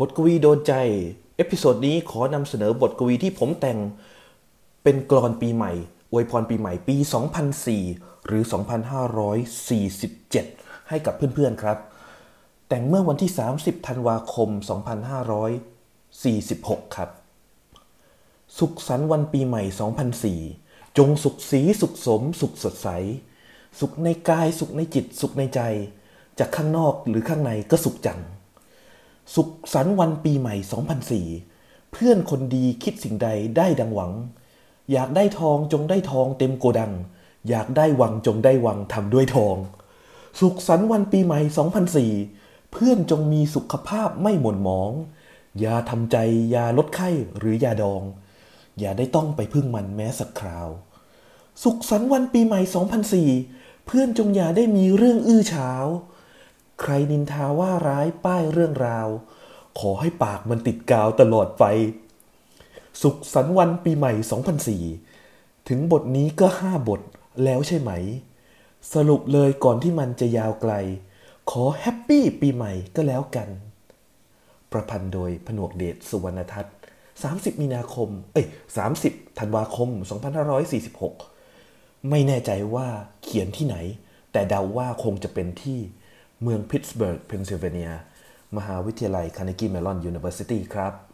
บทกวีโดนใจ episode นี้ขอนำเสนอบทกวีที่ผมแต่งเป็นกลอนปีใหม่ อวยพรปีใหม่ปี 2004 หรือ 2547 ให้กับเพื่อนๆครับ แต่งเมื่อวันที่ 30 ธันวาคม 2546 ครับ สุขสันต์วันปีใหม่ 2004 จงสุขสีสุขสม สุขสดใส สุขในกายสุขในจิต สุขในใจ จากข้างนอกหรือข้างในก็สุขจัง สุขสันต์วันปีใหม่ 2004 เพื่อนคนดีคิดสิ่งใดได้ดังหวัง อยากได้ทองจงได้ทองเต็มโกดัง อยากได้วังจงได้วังทำด้วยทอง สุขสันต์วันปีใหม่ 2004 เพื่อนจงมีสุขภาพไม่หม่นหมองอย่าทำใจอย่าลดไข้หรือยาดอง อย่าได้ต้องไปพึ่งมันแม้สักคราว สุขสันต์วันปีใหม่ 2004 เพื่อนจงอย่าได้มีเรื่องอื้อเฉา ใครนินทาว่าร้ายป้ายเรื่องราว ขอให้ปากมันติดกาวตลอดไป สุขสันต์วันปีใหม่ 2004 ถึงบทนี้ก็ห้าบทแล้วใช่ไหม สรุปเลยก่อนที่มันจะยาวไกล ขอแฮปปี้ปีใหม่ก็แล้วกัน ประพันธ์โดยผนวกเดชสุวรรณทัศน์ 30 มีนาคม เอ้ย 30 ธันวาคม 2546 ไม่แน่ใจว่าเขียนที่ไหน แต่เดาว่าคงจะเป็นที่ เมืองพิตต์สเบิร์กเพนซิลเวเนีย มหาวิทยาลัย Carnegie Mellon University ครับ